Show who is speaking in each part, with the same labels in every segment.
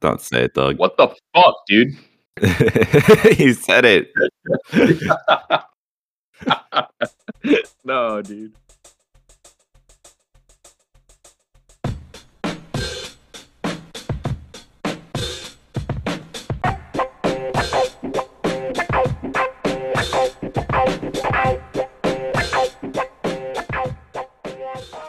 Speaker 1: Don't say it, Doug.
Speaker 2: What the fuck, dude?
Speaker 1: you said it.
Speaker 2: no, dude.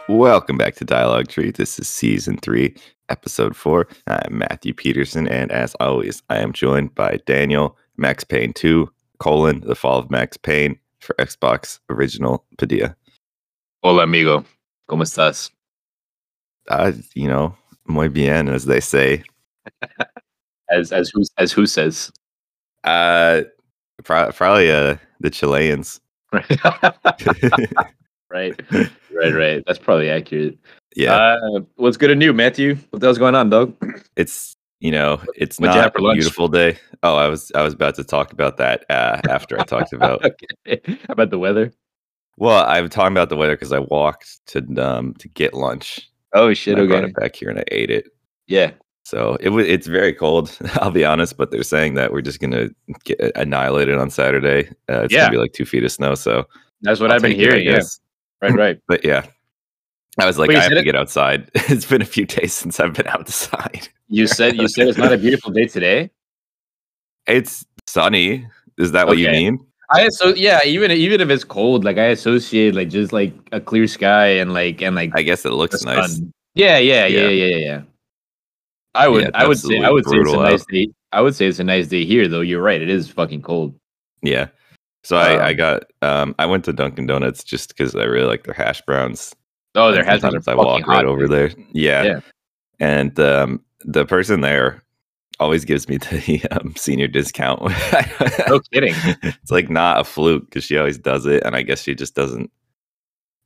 Speaker 1: Welcome back to Dialogue Tree. This is season three, episode four. I'm Matthew Peterson, and as always, I am joined by Daniel Max Payne 2, colon, The Fall of Max Payne for Xbox Original Padilla.
Speaker 2: Hola, amigo. ¿Cómo estás?
Speaker 1: Uh, you know, muy bien, as they say.
Speaker 2: As as who as who says?
Speaker 1: Uh, pro- probably uh, the Chileans.
Speaker 2: right, right, right. That's probably accurate.
Speaker 1: yeah,
Speaker 2: Uh, what's good and new, Matthew? What the hell's going on, Doug?
Speaker 1: it's you know, it's
Speaker 2: what'd
Speaker 1: not a beautiful day. Oh, I was I was about to talk about that uh, after I talked about
Speaker 2: okay. About the weather?
Speaker 1: Well, I'm talking about the weather because I walked to um to get lunch.
Speaker 2: Oh shit!
Speaker 1: I brought
Speaker 2: Okay.
Speaker 1: it back here and I ate it.
Speaker 2: Yeah.
Speaker 1: So it was it's very cold. I'll be honest, but they're saying that we're just gonna get annihilated on Saturday. Uh, it's
Speaker 2: Yeah.
Speaker 1: gonna be like two feet of snow. So
Speaker 2: That's what
Speaker 1: I'll
Speaker 2: I've been
Speaker 1: it,
Speaker 2: hearing. Yeah. Right. Right.
Speaker 1: But yeah, I was like,
Speaker 2: Wait,
Speaker 1: I have to
Speaker 2: it-
Speaker 1: get outside. it's been a few days since I've been outside.
Speaker 2: You said you said it's not a beautiful day today.
Speaker 1: It's sunny. Is that what you mean?
Speaker 2: I so yeah, even even if it's cold, like I associate like just like a clear sky and like and like
Speaker 1: I guess it looks nice.
Speaker 2: Yeah, yeah, yeah,
Speaker 1: Yeah.
Speaker 2: yeah. I would I would say I would say it's a nice day. I would say it's a nice day here though. You're right. It is fucking cold.
Speaker 1: Yeah. So I, I
Speaker 2: Um,
Speaker 1: got um I went to Dunkin' Donuts just because I really like their hash browns.
Speaker 2: Oh, there hash
Speaker 1: browns! I walk right over there. Yeah.
Speaker 2: Yeah.
Speaker 1: And um, the person there always gives me the um, senior discount.
Speaker 2: No kidding.
Speaker 1: it's like not a fluke because she always does it, and I guess she just doesn't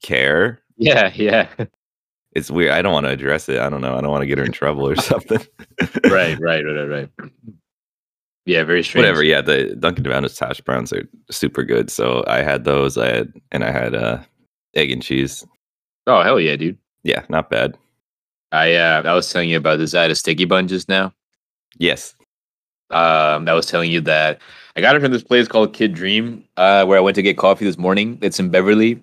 Speaker 1: care.
Speaker 2: Yeah, yeah.
Speaker 1: It's weird. I don't want to address it. I don't know. I don't want to get her in trouble or something.
Speaker 2: right, right, right, right, right. Yeah, very strange.
Speaker 1: Whatever. Yeah, the Dunkin' Donuts hash browns are super good. So I had those. I had and I had uh, egg and cheese.
Speaker 2: Oh hell yeah, dude.
Speaker 1: Yeah, not bad.
Speaker 2: I uh I was telling you about this. I had a sticky bun just now.
Speaker 1: Yes.
Speaker 2: Um, I was telling you that I got it from this place called Kid Dream, uh, where I went to get coffee this morning. It's in Beverly.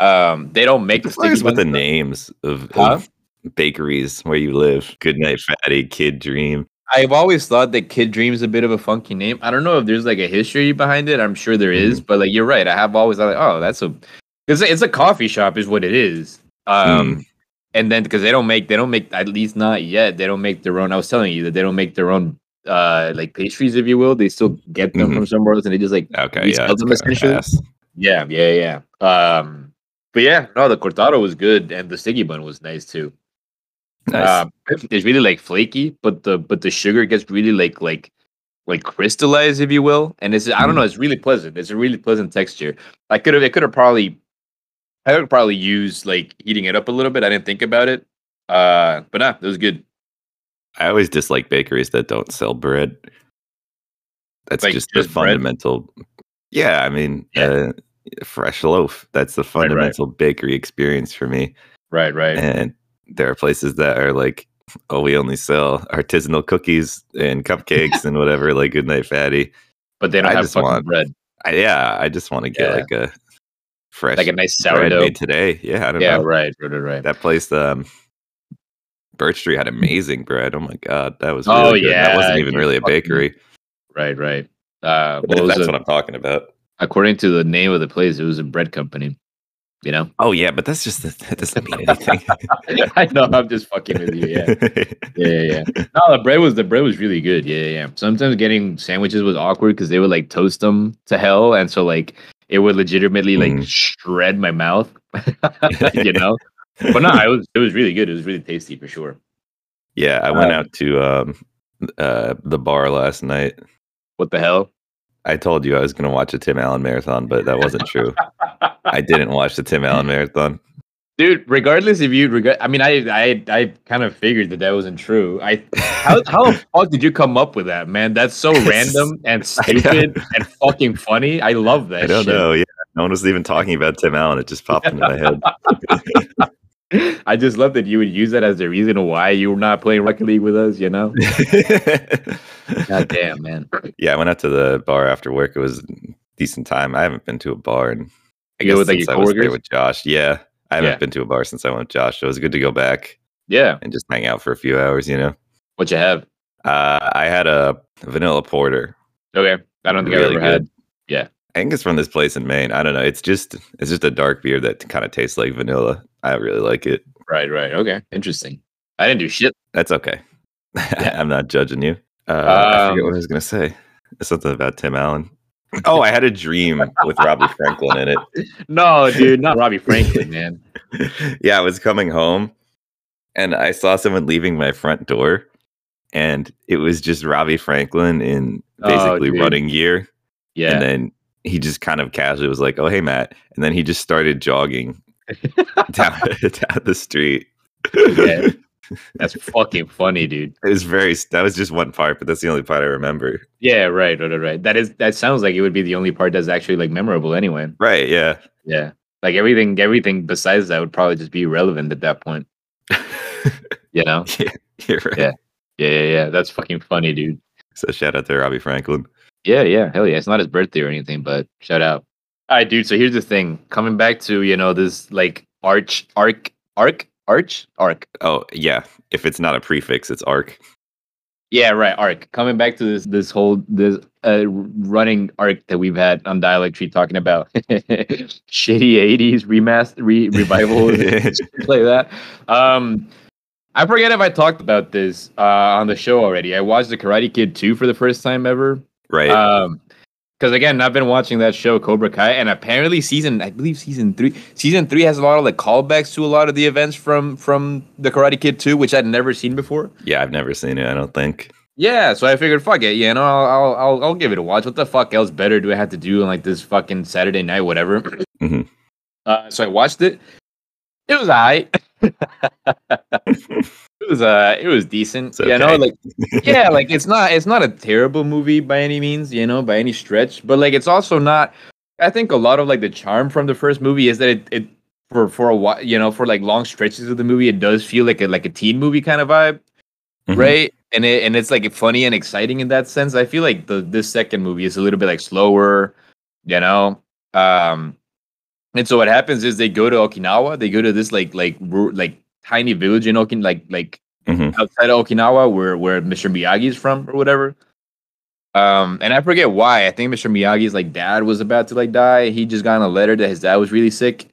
Speaker 2: Um, they don't make the sticky
Speaker 1: with the names of,
Speaker 2: Huh?
Speaker 1: of bakeries where you live. Good night, fatty. Kid Dream.
Speaker 2: I've always thought that Kid Dream is a bit of a funky name. I don't know if there's like a history behind it. I'm sure there is, but like you're right. I have always thought, like, oh, that's a it's a, it's a coffee shop, is what it is. Um,
Speaker 1: Hmm.
Speaker 2: and then because they don't make they don't make at least not yet they don't make their own. I was telling you that they don't make their own uh like pastries, if you will. They still get them
Speaker 1: Mhm.
Speaker 2: from somewhere else, and they just like
Speaker 1: Okay, yeah.
Speaker 2: them essentially. Yeah, yeah, yeah. Um, but yeah, no, the cortado was good, and the sticky bun was nice too.
Speaker 1: Nice.
Speaker 2: Um, it's really like flaky, but the but the sugar gets really like like like crystallized, if you will. And it's I don't know, it's really pleasant. It's a really pleasant texture. I could have, I could have probably, I would probably use like heating it up a little bit. I didn't think about it. Uh, but nah, it was good.
Speaker 1: I always dislike bakeries that don't sell bread. That's
Speaker 2: Like,
Speaker 1: just the
Speaker 2: just bread?
Speaker 1: fundamental. Yeah, I mean,
Speaker 2: Yeah.
Speaker 1: uh, fresh loaf. That's the
Speaker 2: Right, right.
Speaker 1: fundamental bakery experience for me.
Speaker 2: Right, right.
Speaker 1: And there are places that are like, oh, we only sell artisanal cookies and cupcakes and whatever, like Good Night Fatty.
Speaker 2: But they don't
Speaker 1: I
Speaker 2: have
Speaker 1: just
Speaker 2: fucking
Speaker 1: want
Speaker 2: bread,
Speaker 1: I, yeah, I just want to get
Speaker 2: Yeah.
Speaker 1: like a fresh
Speaker 2: like a nice sourdough.
Speaker 1: made today. Yeah, I don't
Speaker 2: Yeah,
Speaker 1: know.
Speaker 2: right, right, right, right.
Speaker 1: That place, um, Birch Street had amazing bread. Oh my god, that was
Speaker 2: Oh,
Speaker 1: really good. That wasn't even really a bakery.
Speaker 2: Right, right. Uh, what
Speaker 1: that's
Speaker 2: it?
Speaker 1: what I'm talking about.
Speaker 2: according to the name of the place, it was a bread company. You know,
Speaker 1: Oh yeah, but that's just that doesn't mean anything.
Speaker 2: I know. I'm just fucking with you. Yeah, yeah, yeah. No, the bread was the bread was really good. Yeah, yeah. yeah. Sometimes getting sandwiches was awkward because they would like toast them to hell, and so like it would legitimately like
Speaker 1: Mm.
Speaker 2: shred my mouth. you know, but no, it was it was really good. It was really tasty for sure.
Speaker 1: yeah, I went
Speaker 2: Um,
Speaker 1: out to um, uh, the bar last night.
Speaker 2: What the hell?
Speaker 1: I told you I was going to watch a Tim Allen marathon, but that wasn't true. I didn't watch the Tim Allen marathon.
Speaker 2: Dude, regardless if you regret, I mean, I, I, I kind of figured that that wasn't true. I, how, how the fuck did you come up with that, man? That's so random and stupid and fucking funny. I love that.
Speaker 1: I don't
Speaker 2: shit.
Speaker 1: know. Yeah, no one was even talking about Tim Allen. It just popped into my head.
Speaker 2: I just love that you would use that as the reason why you were not playing Rocket League with us. You know? God damn, man.
Speaker 1: yeah, I went out to the bar after work. It was a decent time. I haven't been to a bar and
Speaker 2: I go with like
Speaker 1: since I was there with Josh. Yeah, I haven't
Speaker 2: Yeah.
Speaker 1: been to a bar since I went with Josh. So it was good to go back
Speaker 2: Yeah.
Speaker 1: and just hang out for a few hours. You know,
Speaker 2: What you have?
Speaker 1: uh, I had a vanilla porter.
Speaker 2: Okay. I don't think
Speaker 1: Really
Speaker 2: I've ever
Speaker 1: good.
Speaker 2: had. Yeah.
Speaker 1: I think it's from this place in Maine. I don't know. It's just it's just a dark beer that kind of tastes like vanilla. I really like it.
Speaker 2: Right. Right. Okay. Interesting. I didn't do shit.
Speaker 1: That's okay.
Speaker 2: Yeah.
Speaker 1: I'm not judging you. Uh, I forget
Speaker 2: Um,
Speaker 1: what I was gonna say. Something about Tim Allen. Oh, I had a dream with Robbie Franklin in it.
Speaker 2: No, dude, not Robbie Franklin, man.
Speaker 1: yeah, I was coming home and I saw someone leaving my front door, and it was just Robbie Franklin in
Speaker 2: Oh,
Speaker 1: basically
Speaker 2: dude.
Speaker 1: running gear.
Speaker 2: Yeah.
Speaker 1: And then he just kind of casually was like, "Oh, hey, Matt," and then he just started jogging down down the street.
Speaker 2: Yeah. That's fucking funny, dude.
Speaker 1: It was very. That was just one part, but that's the only part I remember.
Speaker 2: Yeah, right, right, right. That is that sounds like it would be the only part that's actually like memorable anyway.
Speaker 1: Right? Yeah.
Speaker 2: Yeah. Like everything everything besides that would probably just be irrelevant at that point. You know?
Speaker 1: yeah, right.
Speaker 2: Yeah. Yeah, yeah, yeah. That's fucking funny, dude.
Speaker 1: So shout out to Robbie Franklin.
Speaker 2: Yeah, yeah. Hell yeah. It's not his birthday or anything, but shout out. All right, dude. So here's the thing. Coming back to, you know, this like arch arc arc arch arc.
Speaker 1: Oh yeah. If it's not a prefix, it's arc.
Speaker 2: Yeah, right. Arc. Coming back to this this whole this uh, running arc that we've had on Dialogue Tree talking about shitty '80s remaster re- revivals, shit like that. Um, I forget if I talked about this uh, on the show already. I watched the Karate Kid 2 for the first time ever.
Speaker 1: Right.
Speaker 2: Um, because again, I've been watching that show Cobra Kai, and apparently season, I believe season three, season three has a lot of like callbacks to a lot of the events from from the Karate Kid 2, which I'd never seen before.
Speaker 1: yeah, I've never seen it. I don't think.
Speaker 2: Yeah, so I figured, fuck it, you know, I'll, I'll, I'll, I'll give it a watch. What the fuck else better do I have to do on like this fucking Saturday night, whatever?
Speaker 1: Mhm.
Speaker 2: Uh, so I watched it. It was alright. it was uh, it was decent.
Speaker 1: It's
Speaker 2: You know, like yeah, like it's not, it's not a terrible movie by any means, you know, by any stretch. But like, it's also not. I think a lot of like the charm from the first movie is that it, it for for a while, you know, for like long stretches of the movie, it does feel like a like a teen movie kind of vibe
Speaker 1: Mhm.
Speaker 2: right? And it and it's like funny and exciting in that sense. I feel like the this second movie is a little bit like slower, you know. Um, and so what happens is they go to Okinawa. They go to this like like like tiny village in Okin like like
Speaker 1: Mhm.
Speaker 2: outside of Okinawa where where Mr. Miyagi is from or whatever. Um, and I forget why. I think Mr. Miyagi's like dad was about to like die. He just got a letter that his dad was really sick.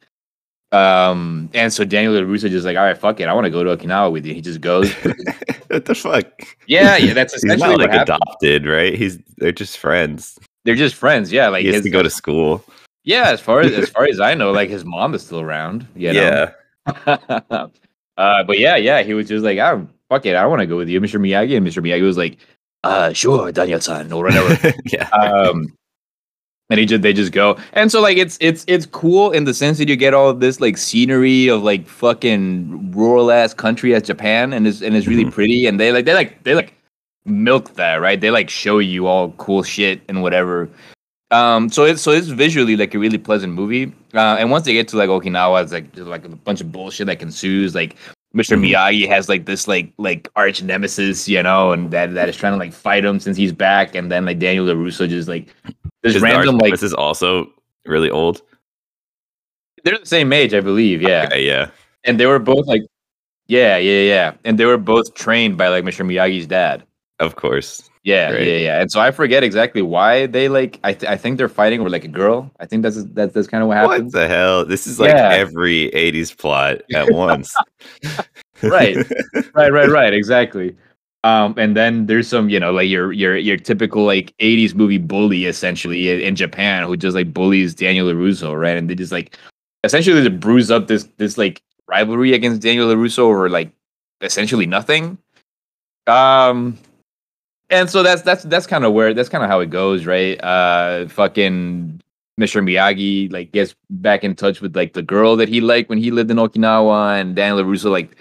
Speaker 2: Um, and so Daniel LaRusso just like, all right, fuck it, I want to go to Okinawa with you. He just goes.
Speaker 1: what the fuck?
Speaker 2: Yeah, yeah, that's
Speaker 1: He's
Speaker 2: essentially
Speaker 1: not like
Speaker 2: happened.
Speaker 1: adopted, right? He's they're just friends.
Speaker 2: They're just friends. Yeah, like
Speaker 1: he has
Speaker 2: his,
Speaker 1: to go to school.
Speaker 2: yeah. As far as as far as I know, like his mom is still around. You know?
Speaker 1: Yeah.
Speaker 2: uh, but yeah, yeah, he was just like, oh, fuck it, I want to go with you, Mr. Miyagi, and Mr. Miyagi was like, uh, sure, Daniel-san, or whatever.
Speaker 1: yeah.
Speaker 2: um, and he just they just go, and so like it's it's it's cool in the sense that you get all of this like scenery of like fucking rural ass country as Japan, and it's and it's really
Speaker 1: Mhm.
Speaker 2: pretty, and they like they like they like milk that right. They like show you all cool shit and whatever. Um, so it's so it's visually like a really pleasant movie. Uh, and once they get to like Okinawa, it's like there's like a bunch of bullshit that ensues. Like Mr.
Speaker 1: Mhm.
Speaker 2: Miyagi has like this like like arch nemesis, you know, and that that is trying to like fight him since he's back. And then like Daniel LaRusso just like this
Speaker 1: Is
Speaker 2: random like
Speaker 1: this is also really old.
Speaker 2: they're the same age, I believe. Yeah,
Speaker 1: Okay, yeah.
Speaker 2: and they were both like yeah, yeah, yeah, and they were both trained by like Mr. Miyagi's dad.
Speaker 1: Of course.
Speaker 2: Yeah, yeah, yeah. And so I forget exactly why they like. I th- I think they're fighting over like a girl. I think that's that's that's kind of what
Speaker 1: happened.
Speaker 2: What
Speaker 1: the hell? This is like
Speaker 2: Yeah.
Speaker 1: every 80s plot at once.
Speaker 2: Right. right, right, right. Exactly. Um, and then there's some, you know, like your your your typical like '80s movie bully, essentially in, in Japan, who just like bullies Daniel Larusso, right? And they just like essentially just bruise up this this like rivalry against Daniel Larusso over like essentially nothing. Um, and so that's that's that's kind of where that's kind of how it goes, right? Uh, fucking Mr. Miyagi like gets back in touch with like the girl that he liked when he lived in Okinawa, and Daniel Larusso like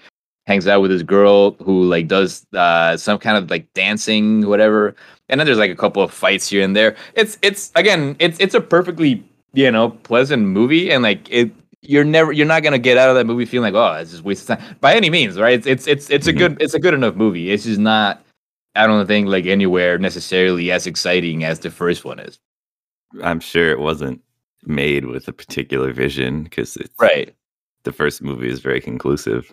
Speaker 2: hangs out with his girl who like does uh some kind of like dancing whatever. And then there's like a couple of fights here and there. It's it's again it's it's a perfectly you know pleasant movie and like it you're never you're not gonna get out of that movie feeling like oh it's just waste of time. By any means right? It's it's it's, it's a good it's a good enough movie. It's just not I don't think like anywhere necessarily as exciting as the first one is
Speaker 1: I'm sure it wasn't made with a particular vision because it's
Speaker 2: right
Speaker 1: the first movie is very conclusive.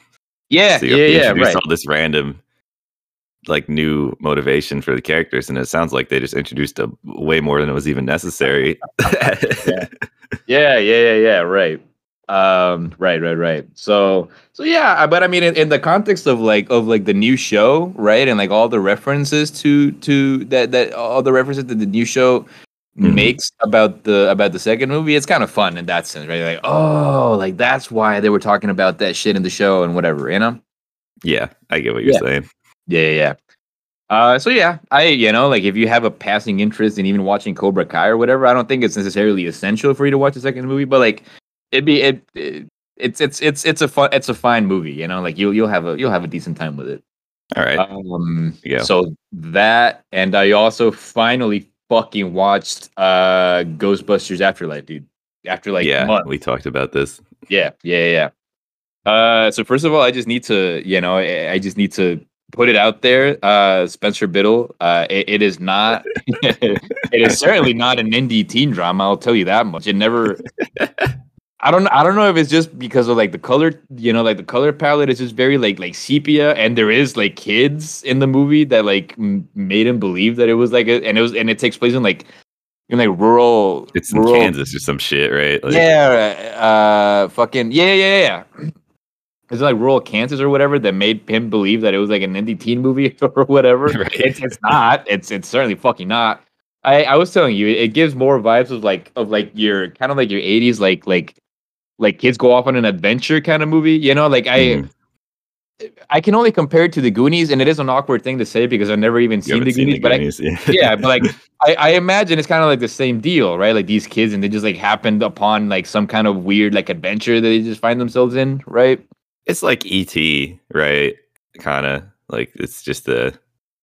Speaker 2: yeah
Speaker 1: So
Speaker 2: yeah yeah right
Speaker 1: all this random like new motivation for the characters, and it sounds like they just introduced a way more than it was even necessary.
Speaker 2: Yeah. Yeah, yeah, yeah, yeah. Right. Um, right, right, right. So, so yeah. But I mean, in, in the context of like of like the new show, right, and like all the references to to that that all the references that the new show
Speaker 1: Mhm.
Speaker 2: makes about the about the second movie, it's kind of fun in that sense, right? Like, oh, like that's why they were talking about that shit in the show and whatever, you know.
Speaker 1: yeah, I get what you're
Speaker 2: Yeah.
Speaker 1: saying.
Speaker 2: Yeah, yeah, yeah. Uh, so yeah, I you know like if you have a passing interest in even watching Cobra Kai or whatever, I don't think it's necessarily essential for you to watch the second movie, but like it'd be it, it it's it's it's it's a fun it's a fine movie, you know, like you'll you'll have a you'll have a decent time with it.
Speaker 1: All right.
Speaker 2: Um,
Speaker 1: Yeah.
Speaker 2: so that and I also finally fucking watched uh Ghostbusters Afterlife, dude. After like
Speaker 1: yeah,
Speaker 2: months.
Speaker 1: we talked about this.
Speaker 2: Yeah, yeah, yeah. Uh, so first of all, I just need to, you know, I, I just need to put it out there. Uh, Spencer Biddle, uh, it, it is not, it is certainly not an indie teen drama. I'll tell you that much. It never. I don't. I don't know if it's just because of like the color, you know, like the color palette is just very like like sepia, and there is like kids in the movie that like m- made him believe that it was like a, and it was and it takes place in like in like rural.
Speaker 1: It's in
Speaker 2: rural,
Speaker 1: Kansas or some shit, right? Like,
Speaker 2: yeah, uh, fucking yeah, yeah, yeah. yeah. Is it like rural Kansas or whatever that made him believe that it was like an indie teen movie or whatever?
Speaker 1: Right.
Speaker 2: It's it's not. It's it's certainly fucking not. I I was telling you, it gives more vibes of like of like your kind of like your '80s like like like kids go off on an adventure kind of movie. You know, like I.
Speaker 1: Mhm.
Speaker 2: I can only compare it to the Goonies, and it is an awkward thing to say because I've never even seen the
Speaker 1: seen
Speaker 2: Goonies.
Speaker 1: the
Speaker 2: but I,
Speaker 1: yeah.
Speaker 2: yeah, but like I, I imagine it's kind of like the same deal, right? Like these kids and they just like happened upon like some kind of weird like adventure that they just find themselves in, right?
Speaker 1: it's like ET, right? Kind of like it's just the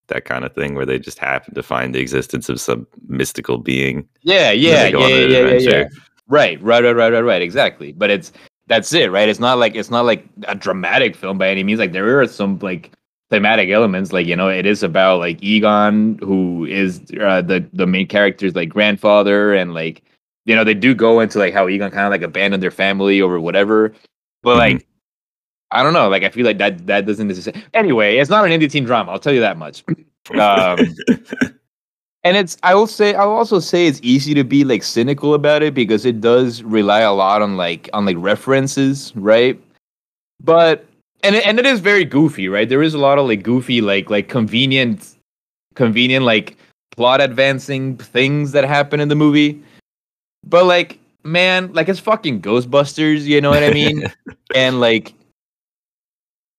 Speaker 1: that kind of thing where they just happen to find the existence of some mystical being.
Speaker 2: Yeah, yeah, yeah, yeah, yeah, yeah. Right, right, right, right, right, right, exactly. But it's that's it, right? It's not like it's not like a dramatic film by any means. Like there are some like thematic elements, like you know, it is about like Egon, who is uh, the the main character's like grandfather, and like you know they do go into like how Egon kind of like abandoned their family or whatever. But
Speaker 1: Mhm.
Speaker 2: like I don't know, like I feel like that that doesn't necessarily. Anyway, it's not an indie teen drama. I'll tell you that much. Um, and it's I will say I'll also say it's easy to be like cynical about it because it does rely a lot on like on like references, right? But and it, and it is very goofy, right? There is a lot of like goofy like like convenient convenient like plot advancing things that happen in the movie. But like man, like it's fucking Ghostbusters, you know what I mean? and like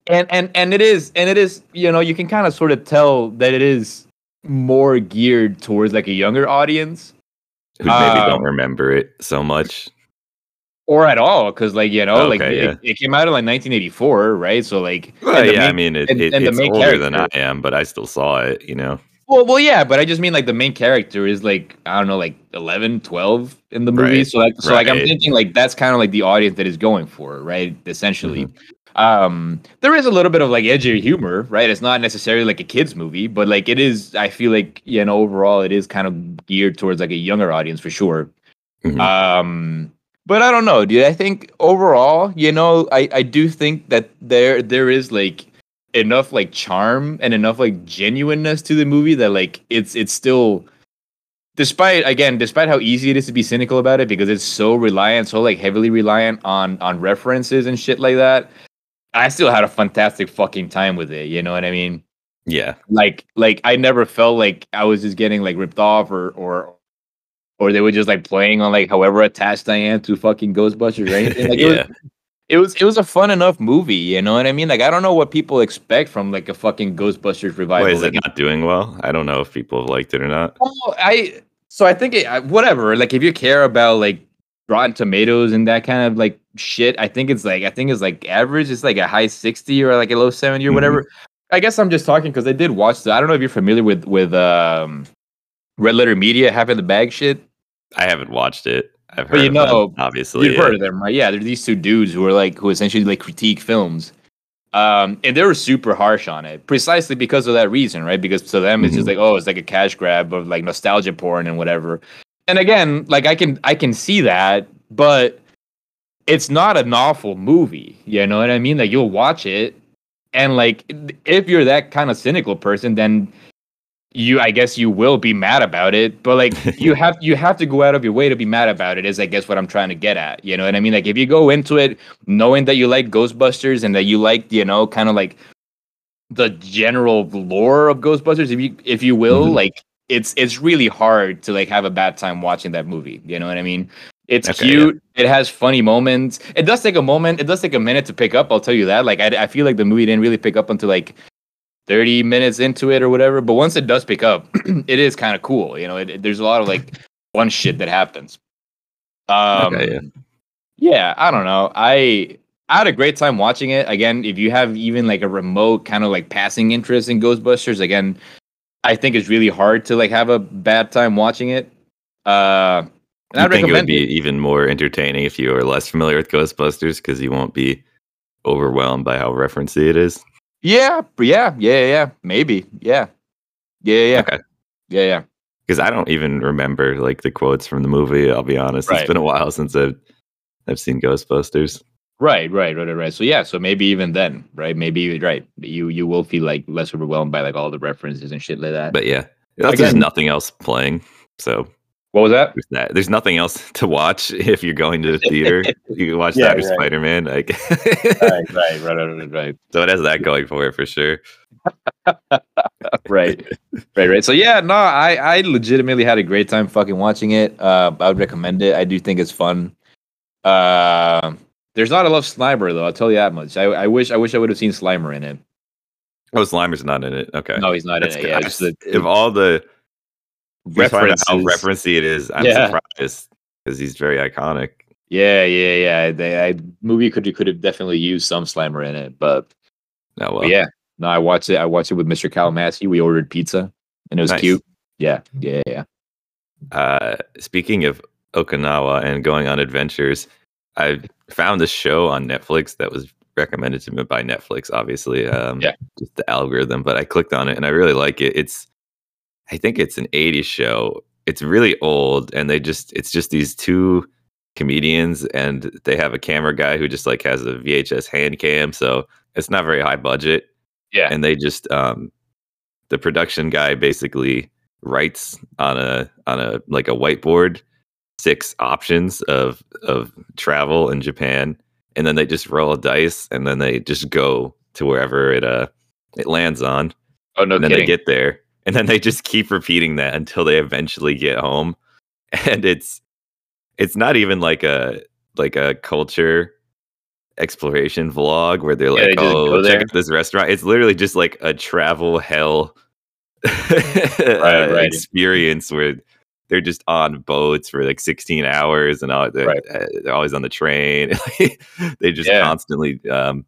Speaker 2: and and and it is and it is you know you can kind of sort of tell that it is more geared towards like a younger audience.
Speaker 1: Who maybe
Speaker 2: Um,
Speaker 1: don't remember it so much.
Speaker 2: or at all because like you know like
Speaker 1: Okay,
Speaker 2: it, it came out in like 1984 right? So like
Speaker 1: Well, yeah, I mean, it,
Speaker 2: and-
Speaker 1: it,
Speaker 2: and
Speaker 1: it's
Speaker 2: main
Speaker 1: older than I am, but I still saw it. You know,
Speaker 2: well, well yeah but i just mean like the main character is like i don't know like 11 12 in the movie.
Speaker 1: Right,
Speaker 2: so like so like i'm thinking like that's kind of like the audience that is going for right? Essentially.
Speaker 1: Mm-hmm.
Speaker 2: Um there is a little bit of like edgy humor right? It's not necessarily like a kids movie but like it is i feel like you know overall it is kind of geared towards like a younger audience for sure.
Speaker 1: Mhm.
Speaker 2: um but i don't know dude. I think overall you know i i do think that there there is like enough like charm and enough like genuineness to the movie that like it's it's still despite again despite how easy it is to be cynical about it because it's so reliant so like heavily reliant on on references and shit like that i still had a fantastic fucking time with it you know what i mean
Speaker 1: yeah,
Speaker 2: like like i never felt like i was just getting like ripped off or or or they were just like playing on like however attached i am to fucking ghostbusters or anything like it was
Speaker 1: yeah.
Speaker 2: it was it was a fun enough movie, you know what I mean? Like I don't know what people expect from like a fucking Ghostbusters revival.
Speaker 1: Why is
Speaker 2: like,
Speaker 1: it not doing well? I don't know if people have liked it or not.
Speaker 2: well, I so I think it, whatever. Like if you care about like Rotten Tomatoes and that kind of like shit, I think it's like I think it's like average. It's like a high sixty or like a low seventy or
Speaker 1: Mhm.
Speaker 2: whatever. I guess I'm just talking because I did watch the. I don't know if you're familiar with with um, Red Letter Media Half in the Bag shit.
Speaker 1: I haven't watched it. I've heard
Speaker 2: But you
Speaker 1: of them,
Speaker 2: know,
Speaker 1: obviously.
Speaker 2: You've
Speaker 1: yeah.
Speaker 2: heard of them, right? Yeah, they're these two dudes who are like who essentially like critique films. Um, and they were super harsh on it, precisely because of that reason, right? Because to them it's just
Speaker 1: Mhm.
Speaker 2: like, oh, it's like a cash grab of like nostalgia porn and whatever. And again, like I can I can see that, but it's not an awful movie. You know what I mean? Like you'll watch it, and like if you're that kind of cynical person, then you I guess you will be mad about it. But like you have you have to go out of your way to be mad about it. Is I guess what I'm trying to get at. You know what I mean? Like if you go into it knowing that you like Ghostbusters and that you like you know kind of like the general lore of Ghostbusters, if you if you will,
Speaker 1: Mhm.
Speaker 2: like it's it's really hard to like have a bad time watching that movie. You know what I mean? It's
Speaker 1: Okay, yeah.
Speaker 2: cute. It has funny moments. It does take a moment. It does take a minute to pick up. I'll tell you that. Like I, I feel like the movie didn't really pick up until like 30 minutes into it or whatever. But once it does pick up, it is kind of cool. You know, it, it- there's a lot of like fun shit that happens. Um,
Speaker 1: Okay, yeah.
Speaker 2: yeah, I don't know. I I had a great time watching it. Again, if you have even like a remote kind of like passing interest in Ghostbusters, again, I think it's really hard to like have a bad time watching it. Uh, and
Speaker 1: I think it would be
Speaker 2: it.
Speaker 1: even more entertaining if you are less familiar with Ghostbusters because you won't be overwhelmed by how referencey it is.
Speaker 2: Yeah, yeah, yeah, yeah. Maybe. Yeah, yeah, yeah,
Speaker 1: Okay.
Speaker 2: yeah, yeah.
Speaker 1: Because I don't even remember like the quotes from the movie. I'll be honest;
Speaker 2: Right.
Speaker 1: it's been a while since I've I've seen Ghostbusters.
Speaker 2: Right, right, right, right. So yeah, so maybe even then, right? Maybe right. You you will feel like less overwhelmed by like all the references and shit like that.
Speaker 1: But yeah, there's just
Speaker 2: Again-
Speaker 1: nothing else playing, so
Speaker 2: what was that?
Speaker 1: there's. There's nothing else to watch if you're going to the theater. you can watch
Speaker 2: Yeah,
Speaker 1: that or
Speaker 2: right.
Speaker 1: Spider Man. Like,
Speaker 2: right, right, right, right, right.
Speaker 1: so it has that going for it for sure.
Speaker 2: right right right so yeah no i i legitimately had a great time fucking watching it uh i would recommend it i do think it's fun uh there's not a lot of slimer though i'll tell you that much. I, I wish i wish i would have seen slimer in it.
Speaker 1: Oh, Slimer's not in it. Okay,
Speaker 2: no he's not
Speaker 1: That's
Speaker 2: in it yeah
Speaker 1: I
Speaker 2: just
Speaker 1: just-
Speaker 2: the
Speaker 1: if all the out how
Speaker 2: references.
Speaker 1: referencey it is, I'm
Speaker 2: Yeah.
Speaker 1: surprised because he's very iconic.
Speaker 2: yeah yeah yeah. The I, movie could could have definitely used some slimer in it but,
Speaker 1: Oh
Speaker 2: but
Speaker 1: well,
Speaker 2: yeah. No i watched it i watched it with mr kalamasi we ordered pizza and it was
Speaker 1: Nice.
Speaker 2: cute. Yeah yeah yeah.
Speaker 1: Uh, speaking of Okinawa and going on adventures, I found a show on Netflix that was recommended to me by Netflix, obviously. Um,
Speaker 2: Yeah.
Speaker 1: Just the algorithm, but I clicked on it and I really like it. It's, I think it's an 80s show. It's really old and they just, it's just these two comedians and they have a camera guy who just like has a VHS hand cam. So it's not very high budget
Speaker 2: yeah
Speaker 1: and they just um the production guy basically writes on a on a like a whiteboard six options of of travel in Japan. And then they just roll a dice and then they just go to wherever it uh it lands on.
Speaker 2: Oh no
Speaker 1: and then
Speaker 2: kidding.
Speaker 1: they get there and then they just keep repeating that until they eventually get home. And it's it's not even like a like a culture exploration vlog where they're
Speaker 2: Yeah,
Speaker 1: like
Speaker 2: they
Speaker 1: oh check out this restaurant. It's literally just like a travel hell
Speaker 2: Right,
Speaker 1: uh,
Speaker 2: right.
Speaker 1: experience where they're just on boats for like 16 hours and all, they're,
Speaker 2: Right.
Speaker 1: uh, they're always on the train they just
Speaker 2: Yeah.
Speaker 1: constantly um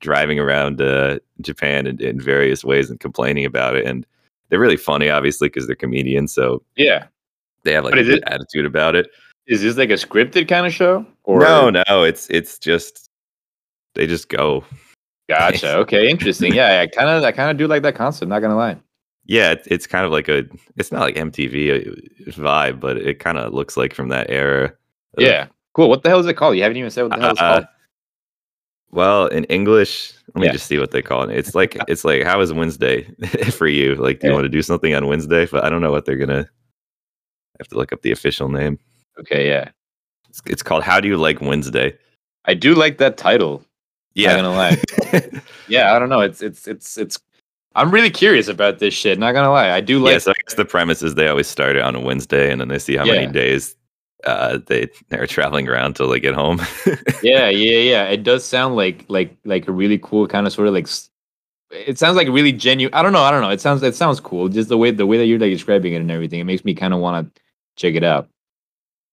Speaker 1: driving around uh, Japan in, in various ways and complaining about it. And they're really funny, obviously, because they're comedians. So
Speaker 2: yeah
Speaker 1: they have like a good
Speaker 2: it-
Speaker 1: attitude about it.
Speaker 2: Is this like a scripted kind of show? Or
Speaker 1: no, no, it's it's just they just go.
Speaker 2: Gotcha. Okay, interesting. Yeah, I kind of, I kind of do like that concept. Not gonna lie.
Speaker 1: Yeah, it's, it's kind of like a. It's not like MTV uh, vibe, but it kind of looks like from that era.
Speaker 2: Yeah, cool. What the hell is it called? You haven't even said what the hell it's
Speaker 1: Uh,
Speaker 2: called.
Speaker 1: Well, in English, let me
Speaker 2: Yeah.
Speaker 1: just see what they call it. It's like it's like how is Wednesday for you? Like, do you
Speaker 2: Yeah.
Speaker 1: want to do something on Wednesday? But I don't know what they're gonna. I have to look up the official name.
Speaker 2: Okay, yeah,
Speaker 1: It's, it's called How Do You Like Wednesday?
Speaker 2: I do like that title.
Speaker 1: Yeah,
Speaker 2: Not gonna lie. Yeah, I don't know. It's, it's, it's, it's. I'm really curious about this shit. Not gonna lie. I do like.
Speaker 1: yeah. So I guess the premise is they always start it on a Wednesday, and then they see how
Speaker 2: Yeah.
Speaker 1: many days uh, they they're traveling around till they get home.
Speaker 2: yeah, yeah, yeah. It does sound like, like, like a really cool kind of sort of like. It sounds like really genuine. I don't know. I don't know. It sounds. It sounds cool. Just the way the way that you're like describing it and everything. It makes me kind of want to check it out.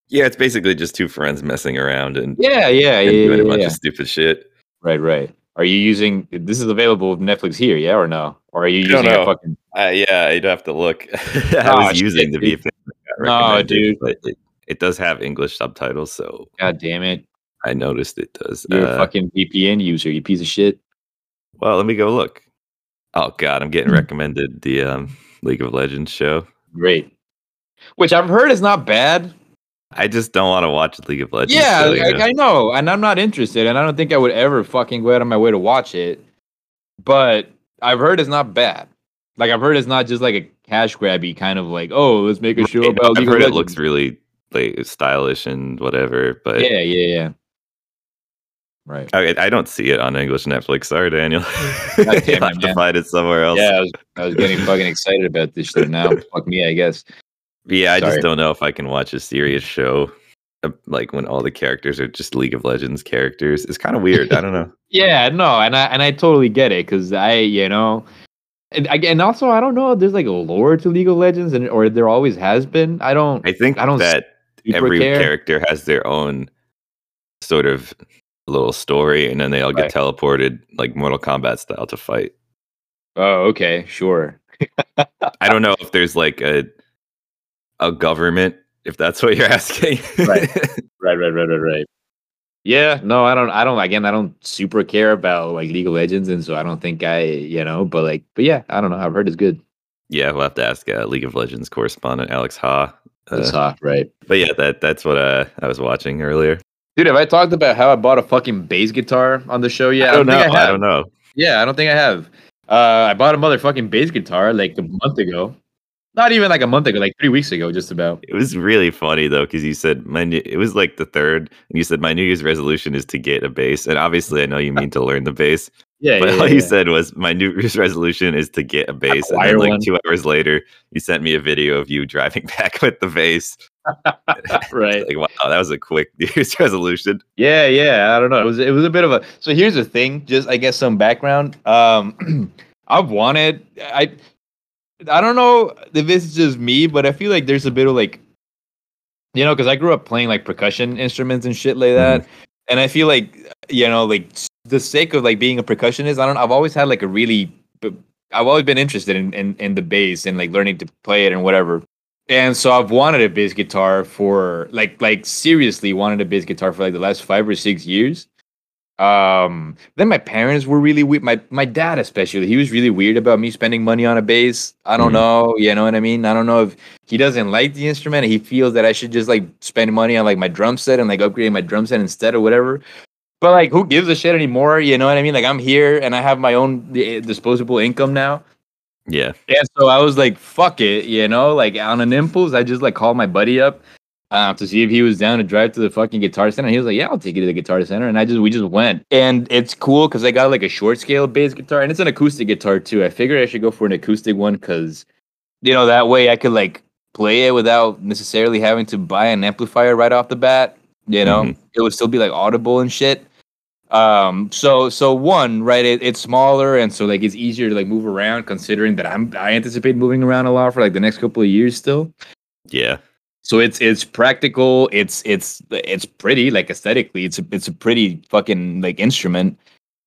Speaker 1: yeah, it's basically just two friends messing around and,
Speaker 2: Yeah, yeah,
Speaker 1: and
Speaker 2: yeah,
Speaker 1: doing
Speaker 2: yeah,
Speaker 1: a bunch
Speaker 2: yeah.
Speaker 1: of stupid shit.
Speaker 2: Right, right. Are you using this is available with Netflix here, yeah, or no? Or are you using a fucking
Speaker 1: Uh, yeah, I'd have to look. I
Speaker 2: Oh,
Speaker 1: was using the. VPN.
Speaker 2: No, dude.
Speaker 1: it, It does have English subtitles, so
Speaker 2: God damn it!
Speaker 1: I noticed it does.
Speaker 2: You're a
Speaker 1: Uh,
Speaker 2: fucking VPN user, you piece of shit.
Speaker 1: well, let me go look. Oh god, I'm getting
Speaker 2: Hmm.
Speaker 1: recommended the um, League of Legends show.
Speaker 2: Great. Which I've heard is not bad.
Speaker 1: I just don't want to watch League of Legends.
Speaker 2: Yeah,
Speaker 1: so,
Speaker 2: like. I know, and I'm not interested, and I don't think I would ever fucking go out of my way to watch it. But I've heard it's not bad. Like I've heard it's not just like a cash grabby kind of like, oh, let's make a show
Speaker 1: Right,
Speaker 2: about
Speaker 1: I've
Speaker 2: League of
Speaker 1: heard it looks really like stylish and whatever, but
Speaker 2: yeah, yeah, yeah. Right.
Speaker 1: I, I don't see it on English Netflix. Sorry, Daniel.
Speaker 2: damn
Speaker 1: You'll have to find it somewhere else.
Speaker 2: Yeah, I was, I was getting fucking excited about this shit now. Fuck me, I guess.
Speaker 1: Yeah, I
Speaker 2: Sorry.
Speaker 1: just don't know if I can watch a serious show uh, like when all the characters are just League of Legends characters. It's kind of weird. I don't know.
Speaker 2: Yeah, no, and I and I totally get it because I, you know, and I, and also I don't know there's like a lore to League of Legends, and or there always has been. I don't.
Speaker 1: I think
Speaker 2: I don't
Speaker 1: that every
Speaker 2: care.
Speaker 1: character has their own sort of little story, and then they all get
Speaker 2: Right.
Speaker 1: teleported like Mortal Kombat style to fight.
Speaker 2: Oh, okay, sure.
Speaker 1: I don't know if there's like a a government, if that's what you're asking.
Speaker 2: Right. Right, right, right, right, right. Yeah, no, I don't. I don't. Again, I don't super care about like League of Legends, and so I don't think I, you know. But like, but yeah, I don't know. I've heard it's good.
Speaker 1: yeah, we'll have to ask uh, League of Legends correspondent Alex Ha. Uh,
Speaker 2: hot, right?
Speaker 1: but yeah, that that's what uh, I was watching earlier.
Speaker 2: Dude, have I talked about how I bought a fucking bass guitar on the show yet?
Speaker 1: I don't know.
Speaker 2: think
Speaker 1: I, don't know.
Speaker 2: Yeah, I don't think I have. Uh, I bought a motherfucking bass guitar like a month ago. Not even like a month ago, like three weeks ago, just about.
Speaker 1: It was really funny though, because you said my new, it was like the third, and you said my New Year's resolution is to get a bass, and obviously I know you mean to learn the bass,
Speaker 2: Yeah,
Speaker 1: but
Speaker 2: yeah,
Speaker 1: all
Speaker 2: yeah,
Speaker 1: you
Speaker 2: yeah.
Speaker 1: said was my New Year's resolution is to get a bass, and then like
Speaker 2: one.
Speaker 1: two hours later, you sent me a video of you driving back with the bass.
Speaker 2: right.
Speaker 1: Like wow, that was a quick New Year's resolution.
Speaker 2: Yeah, yeah. I don't know. It was it was a bit of a. So here's the thing. Just I guess some background. Um, I've wanted. I I don't know if this is just me, but I feel like there's a bit of like, you know, because I grew up playing like percussion instruments and shit like that, mm-hmm. and I feel like you know, like the sake of like being a percussionist. I don't. I've always had like a really. I've always been interested in, in in the bass and like learning to play it and whatever. And so I've wanted a bass guitar for like like seriously wanted a bass guitar for like the last five or six years. Um then my parents were really weird. My my dad especially, he was really weird about me spending money on a bass. I don't
Speaker 1: Mhm.
Speaker 2: know, you know what I mean? I don't know if he doesn't like the instrument. He feels that I should just like spend money on like my drum set and like upgrading my drum set instead or whatever. But like who gives a shit anymore? You know what I mean? Like I'm here and I have my own eh, disposable income now.
Speaker 1: Yeah,
Speaker 2: Yeah, so I was like, fuck it, you know, like on an impulse, I just like called my buddy up uh, to see if he was down to drive to the fucking guitar center. He was like, yeah, I'll take you to the guitar center. And I just, we just went. And it's cool because I got like a short scale bass guitar and it's an acoustic guitar too. I figured I should go for an acoustic one because, you know, that way I could like play it without necessarily having to buy an amplifier right off the bat. You know,
Speaker 1: Mhm.
Speaker 2: it would still be like audible and shit. Um, so so one, right, it, it's smaller and so like it's easier to like move around considering that I'm I anticipate moving around a lot for like the next couple of years still.
Speaker 1: yeah,
Speaker 2: So it's it's practical, it's it's it's pretty, like aesthetically, it's a it's a pretty fucking like instrument.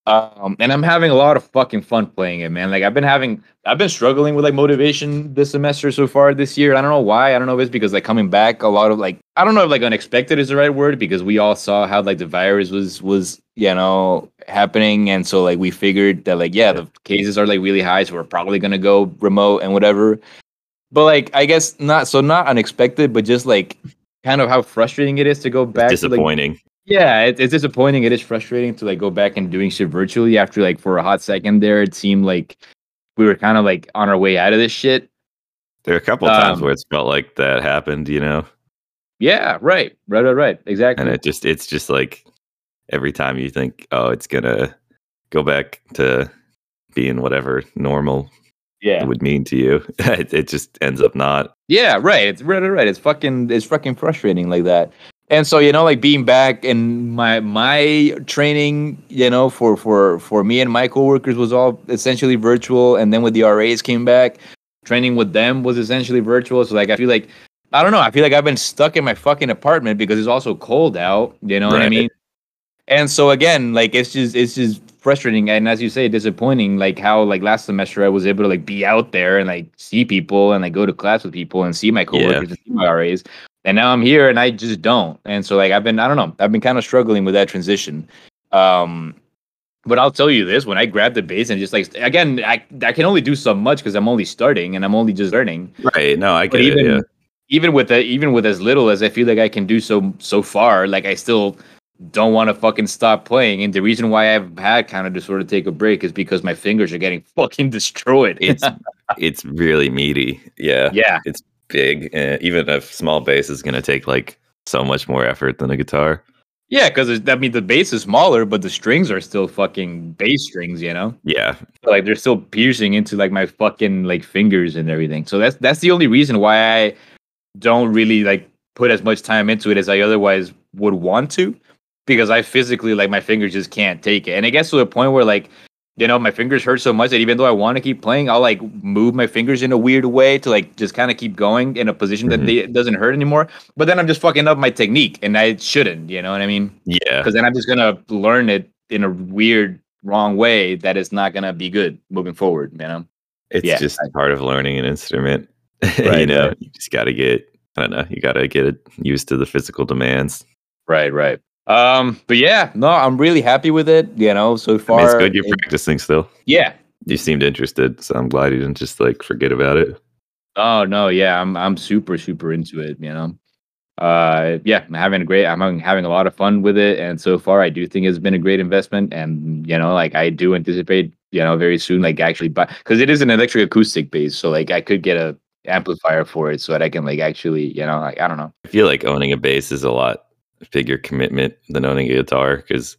Speaker 2: Um, and I'm having a lot of fucking fun playing it, man. Like I've been having, I've been struggling with like motivation this semester so far this year. I don't know why. I don't know if it's because like coming back, a lot of like, I don't know if like unexpected is the right word because we all saw how like the virus was was you know happening, and so like we figured that like yeah, the cases are like really high, so we're probably gonna go remote and whatever. But like I guess not so not unexpected, but just like kind of how frustrating it is to go back
Speaker 1: it's
Speaker 2: to like
Speaker 1: disappointing.
Speaker 2: yeah, it, it's disappointing. It is frustrating to like go back and doing shit virtually after like for a hot second there, it seemed like we were kind of like on our way out of this shit.
Speaker 1: there are a couple of times
Speaker 2: um,
Speaker 1: where it's felt like that happened, you know,
Speaker 2: Yeah, right, right, right, right, exactly.
Speaker 1: and it just it's just like every time you think, oh, it's gonna go back to being whatever normal
Speaker 2: yeah,
Speaker 1: would mean to you, it, it just ends up not.
Speaker 2: yeah, right. It's right, right, right. It's fucking, it's fucking frustrating like that. And so you know, like being back in my my training, you know, for for for me and my coworkers was all essentially virtual, and then when the RAs came back, training with them was essentially virtual. So like I feel like I don't know. I feel like I've been stuck in my fucking apartment because it's also cold out. You know what I mean? And so again, like it's just it's just frustrating and as you say, disappointing. Like how like last semester I was able to like be out there and like see people and like go to class with people and see my coworkers and see my RAs. and now I'm here and I just don't. And so like I've been I don't know I've been kind of struggling with that transition. Um, but I'll tell you this: when I grab the bass and just like again, I I can only do so much because I'm only starting and I'm only just learning.
Speaker 1: Right? No, I
Speaker 2: But
Speaker 1: get
Speaker 2: even
Speaker 1: it. Yeah.
Speaker 2: even with that, even with as little as I feel like I can do so so far, like I still don't want to fucking stop playing. And the reason why I've had kind of to sort of take a break is because my fingers are getting fucking destroyed.
Speaker 1: It's it's really meaty. Yeah.
Speaker 2: yeah, It's
Speaker 1: Big. Uh, even a small bass is gonna take like so much more effort than a guitar.
Speaker 2: yeah, because I mean the bass is smaller, but the strings are still fucking bass strings, you know.
Speaker 1: Yeah.
Speaker 2: like they're still piercing into like my fucking like fingers and everything. So that's that's the only reason why I don't really like put as much time into it as I otherwise would want to, because I physically like my fingers just can't take it. And it gets to a point where like you know my fingers hurt so much that even though I want to keep playing, I'll like move my fingers in a weird way to like just kind of keep going in a position that mm-hmm. they, doesn't hurt anymore. But then I'm just fucking up my technique, and I shouldn't. You know what I mean?
Speaker 1: Yeah.
Speaker 2: because then I'm just gonna learn it in a weird, wrong way that is not gonna be good moving forward. You know?
Speaker 1: It's
Speaker 2: Yeah.
Speaker 1: just part of learning an instrument.
Speaker 2: Right, you
Speaker 1: know,
Speaker 2: right.
Speaker 1: you just got to get, I don't know, you got to get it used to the physical demands.
Speaker 2: Right, right. Um, but yeah, no, I'm really happy with it. You know, so
Speaker 1: I
Speaker 2: far,
Speaker 1: mean, it's good you're
Speaker 2: it-
Speaker 1: practicing still.
Speaker 2: yeah.
Speaker 1: You seemed interested, so I'm glad you didn't just like forget about it.
Speaker 2: Oh no, yeah, I'm I'm super super into it. You know, uh, yeah, I'm having a great. I'm having, having a lot of fun with it, and so far, I do think it's been a great investment. And you know, like I do anticipate, you know, very soon, like actually, buy because it is an electric acoustic bass, so like I could get a amplifier for it so that I can like actually, you know, like I don't know.
Speaker 1: I feel like owning a bass is a lot bigger commitment than owning a guitar because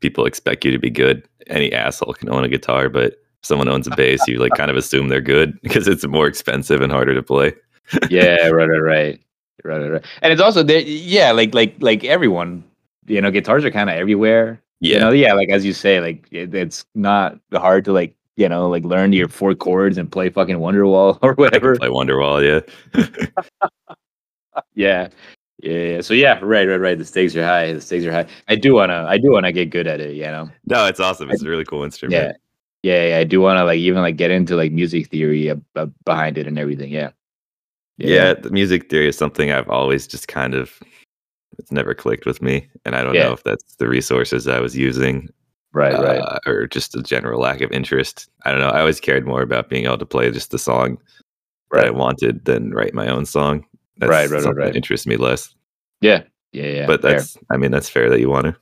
Speaker 1: people expect you to be good. Any asshole can own a guitar, but if someone owns a bass, you like kind of assume they're good because it's more expensive and harder to play.
Speaker 2: yeah, right, right, right, right, right. And it's also there. Yeah, like like like everyone, you know, guitars are kind of everywhere.
Speaker 1: Yeah.
Speaker 2: You know, yeah, like as you say, like it, it's not hard to like you know like learn your four chords and play fucking Wonderwall or whatever.
Speaker 1: play Wonderwall, yeah.
Speaker 2: Yeah. Yeah, yeah. So yeah, right, right, right. The stakes are high. The stakes are high. I do wanna, I do wanna get good at it. You know.
Speaker 1: no, it's awesome. It's a really cool instrument.
Speaker 2: Yeah, yeah. yeah. I do wanna like even like get into like music theory ab- behind it and everything. Yeah.
Speaker 1: Yeah. the music theory is something I've always just kind of it's never clicked with me, and I don't
Speaker 2: Yeah.
Speaker 1: know if that's the resources I was using
Speaker 2: Right, right.
Speaker 1: uh, or just a general lack of interest. I don't know. I always cared more about being able to play just the song that I wanted than write my own song. That's
Speaker 2: Right, right, right, right.
Speaker 1: that interests me less.
Speaker 2: Yeah. Yeah, yeah.
Speaker 1: but
Speaker 2: fair.
Speaker 1: that's, I mean, that's fair that you want to.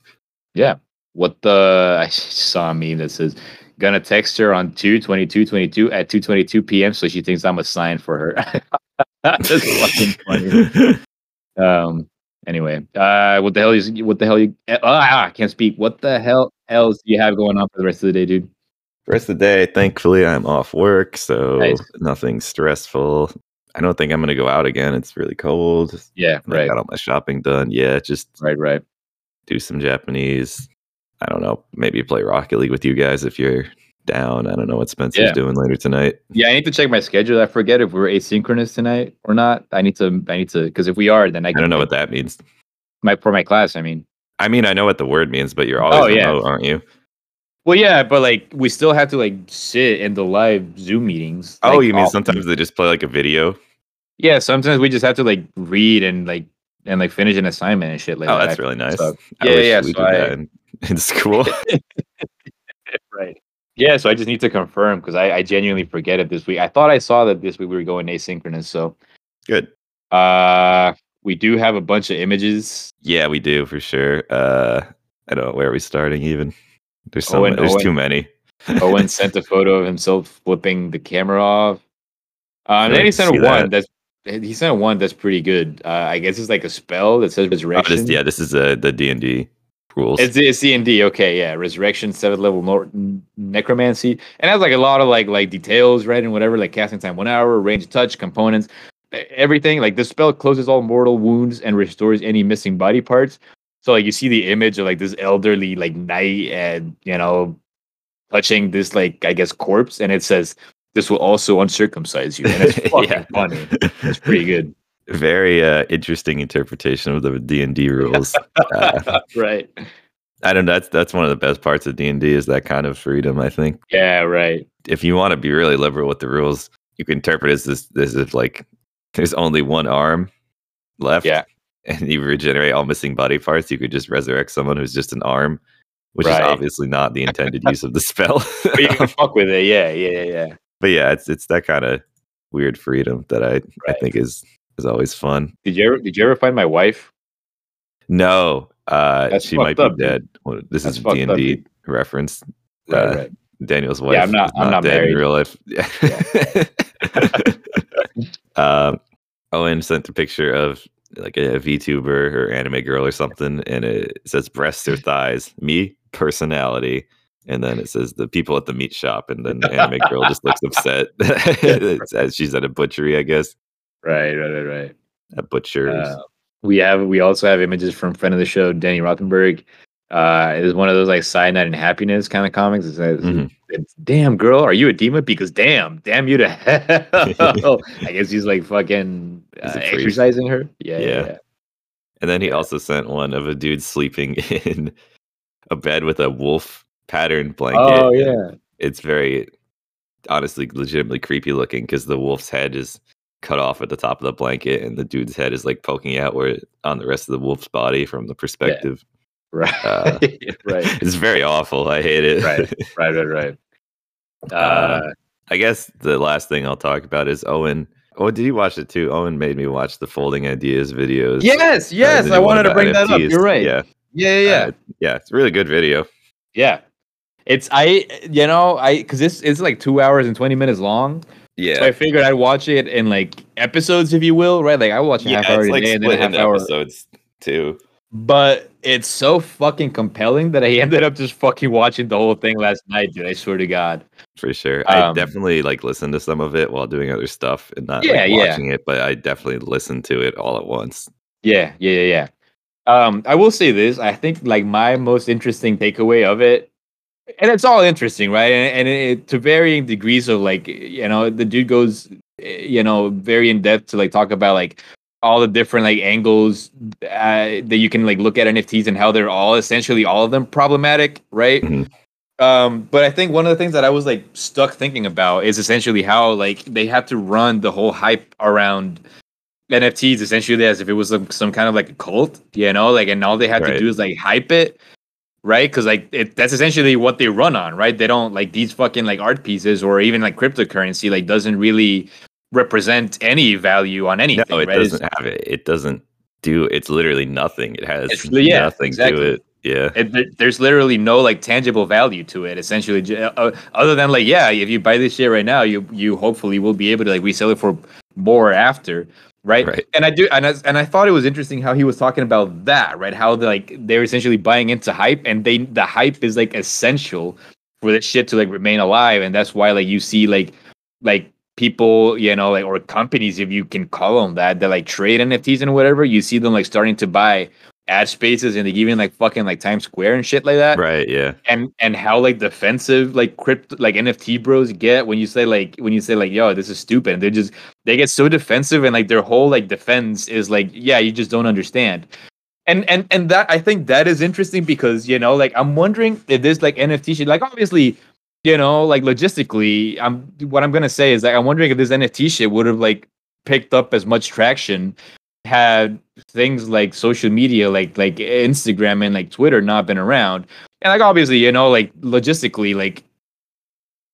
Speaker 2: Yeah. What the I saw a meme that says gonna text her on 2 22 22 at two twenty two p.m. so she thinks I'm a sign for her. That's fucking funny. Um anyway, uh what the hell is what the hell you uh, ah, I can't speak. What the hell else do you have going on for the rest of the day, dude?
Speaker 1: rest of the day, thankfully, I'm off work, so
Speaker 2: Nice.
Speaker 1: nothing stressful. I don't think I'm going to go out again. It's really cold.
Speaker 2: Yeah,
Speaker 1: I
Speaker 2: right,
Speaker 1: got all my shopping done. Yeah, just
Speaker 2: right, right.
Speaker 1: do some Japanese. I don't know. Maybe play Rocket League with you guys if you're down. I don't know what Spencer's
Speaker 2: Yeah.
Speaker 1: doing later tonight.
Speaker 2: Yeah, I need to check my schedule. I forget if we're asynchronous tonight or not. I need to I need to because if we are, then I
Speaker 1: I don't know what that means.
Speaker 2: my for my class, I mean.
Speaker 1: I mean, I know what the word means, but you're oh, always
Speaker 2: Oh, yeah.
Speaker 1: aren't you?
Speaker 2: Well, yeah, but like we still have to like sit in the live Zoom meetings.
Speaker 1: Oh,
Speaker 2: like,
Speaker 1: you mean sometimes they just play like a video?
Speaker 2: Yeah, sometimes we just have to like read and like and like finish an assignment and shit like
Speaker 1: oh,
Speaker 2: that.
Speaker 1: that's really nice.
Speaker 2: so- yeah, yeah,
Speaker 1: we
Speaker 2: so
Speaker 1: did
Speaker 2: I-
Speaker 1: that in, in school.
Speaker 2: right. Yeah, so I just need to confirm because I, I genuinely forget it this week. I thought I saw that this week we were going asynchronous. So
Speaker 1: Good.
Speaker 2: uh we do have a bunch of images.
Speaker 1: Yeah, we do for sure. Uh, I don't know where are we starting even. There's so
Speaker 2: Owen-
Speaker 1: there's
Speaker 2: Owen-
Speaker 1: too many.
Speaker 2: Owen sent a photo of himself flipping the camera off. Uh, and then he sent a one
Speaker 1: that.
Speaker 2: that's he sent one that's pretty good. Uh, I guess it's like a spell that says
Speaker 1: Oh,
Speaker 2: resurrection.
Speaker 1: this, yeah, this is uh, the D and D rules.
Speaker 2: It's it's D and D. Okay, yeah, resurrection, seventh level nor- necromancy, and it has like a lot of like like details, right, and whatever, like casting time one hour, range touch, components, everything. Like the spell closes all mortal wounds and restores any missing body parts. So like you see the image of like this elderly like knight and you know touching this like I guess corpse, and it says this will also uncircumcise you, and it's fucking
Speaker 1: Yeah.
Speaker 2: funny. It's pretty good,
Speaker 1: Very uh, interesting interpretation of the D and D rules. uh,
Speaker 2: right?
Speaker 1: I don't know. That's that's one of the best parts of D and D is that kind of freedom. I think
Speaker 2: Yeah, right.
Speaker 1: if you want to be really liberal with the rules, you can interpret it as this. This is like there's only one arm, left.
Speaker 2: Yeah.
Speaker 1: And you regenerate all missing body parts. You could just resurrect someone who's just an arm, which
Speaker 2: Right.
Speaker 1: is obviously not the intended use of the spell.
Speaker 2: But you can fuck with it. Yeah, yeah, yeah, yeah.
Speaker 1: but yeah, it's it's that kind of weird freedom that I I think is is always fun.
Speaker 2: Did you ever did you ever find my wife?
Speaker 1: No, uh,
Speaker 2: That's
Speaker 1: she might be
Speaker 2: up, dude.
Speaker 1: dead. Well, this
Speaker 2: That's
Speaker 1: is D and D reference.
Speaker 2: Right,
Speaker 1: Uh,
Speaker 2: right.
Speaker 1: Daniel's wife.
Speaker 2: Yeah, I'm not-
Speaker 1: is
Speaker 2: I'm not
Speaker 1: dead
Speaker 2: married.
Speaker 1: in real life. um, Owen sent a picture of like a VTuber or anime girl or something, and it says breasts or thighs. Me, personality. And then it says the people at the meat shop, and then the anime girl just looks upset as she's at a butchery, I guess.
Speaker 2: Right, right, right, right.
Speaker 1: A butcher.
Speaker 2: Uh, we have we also have images from friend of the show, Danny Rothenberg. Uh, it is one of those like cyanide and happiness kind of comics. It says,
Speaker 1: Mhm.
Speaker 2: it's, "Damn girl, are you a demon? Because damn, damn you to hell." I guess he's like fucking uh, exercising her. Yeah, yeah.
Speaker 1: Yeah.
Speaker 2: yeah.
Speaker 1: And then he also sent one of a dude sleeping in a bed with a wolf pattern blanket.
Speaker 2: Oh yeah,
Speaker 1: It's very honestly legitimately creepy looking because the wolf's head is cut off at the top of the blanket and the dude's head is like poking out where on the rest of the wolf's body from the perspective.
Speaker 2: Right,
Speaker 1: Uh,
Speaker 2: right,
Speaker 1: It's very awful. I hate it.
Speaker 2: Right. right, right, right. Uh,
Speaker 1: Uh, I guess the last thing I'll talk about is Owen. Oh, did you watch it too? Owen made me watch the folding ideas videos.
Speaker 2: yes, yes, I wanted to bring that up. You're right.
Speaker 1: Yeah.
Speaker 2: yeah, yeah. yeah.
Speaker 1: Uh, yeah, it's a really good video.
Speaker 2: Yeah. It's I you know, I cuz this it's like 2 hours and 20 minutes long.
Speaker 1: Yeah.
Speaker 2: So I figured I'd watch it in like episodes if you will, right? Like I watch a
Speaker 1: yeah,
Speaker 2: half hour
Speaker 1: like
Speaker 2: day and then a half hour.
Speaker 1: episodes too.
Speaker 2: But it's so fucking compelling that I ended up just fucking watching the whole thing last night, dude. I swear to god.
Speaker 1: For sure. I
Speaker 2: Um,
Speaker 1: definitely like listened to some of it while doing other stuff and not
Speaker 2: Yeah,
Speaker 1: like
Speaker 2: yeah.
Speaker 1: watching it, but I definitely listened to it all at once.
Speaker 2: Yeah, yeah, yeah, yeah. Um, I will say this. I think like my most interesting takeaway of it, and it's all interesting, right? And, and it, to varying degrees of like, you know, the dude goes, eh, you know, very in depth to like talk about like all the different like angles uh, that you can like look at NFTs and how they're all essentially all of them problematic, right?
Speaker 1: Mhm.
Speaker 2: Um, but I think one of the things that I was like stuck thinking about is essentially how like they have to run the whole hype around NFTs essentially as if it was some, some kind of like a cult, you know, like and all they have to do is like hype it, right? Because like it, that's essentially what they run on, right? They don't like these fucking like art pieces or even like cryptocurrency like doesn't really represent any value on anything.
Speaker 1: No, it
Speaker 2: right?
Speaker 1: Doesn't have it. It doesn't do it's literally nothing. It has
Speaker 2: yeah,
Speaker 1: nothing
Speaker 2: exactly.
Speaker 1: to it. Yeah.
Speaker 2: it, there's literally no like tangible value to it essentially uh, other than like yeah if you buy this shit right now you you hopefully will be able to like resell it for more after right,
Speaker 1: Right.
Speaker 2: and i do and I, and I thought it was interesting how he was talking about that right how the, like they're essentially buying into hype and they the hype is like essential for that shit to like remain alive and that's why like you see like like people you know like or companies if you can call them that that like trade nfts and whatever you see them like starting to buy ad spaces and like even like fucking like Times Square and shit like that.
Speaker 1: Right, yeah.
Speaker 2: And and how like defensive like crypto like NFT bros get when you say like when you say like yo this is stupid and they just they get so defensive and like their whole like defense is like yeah you just don't understand. And and and that I think that is interesting because you know like I'm wondering if this like NFT shit like obviously you know like logistically I'm what I'm gonna say is like I'm wondering if this NFT shit would have like picked up as much traction had things like social media like like Instagram and like Twitter not been around. And like obviously, you know, like logistically, like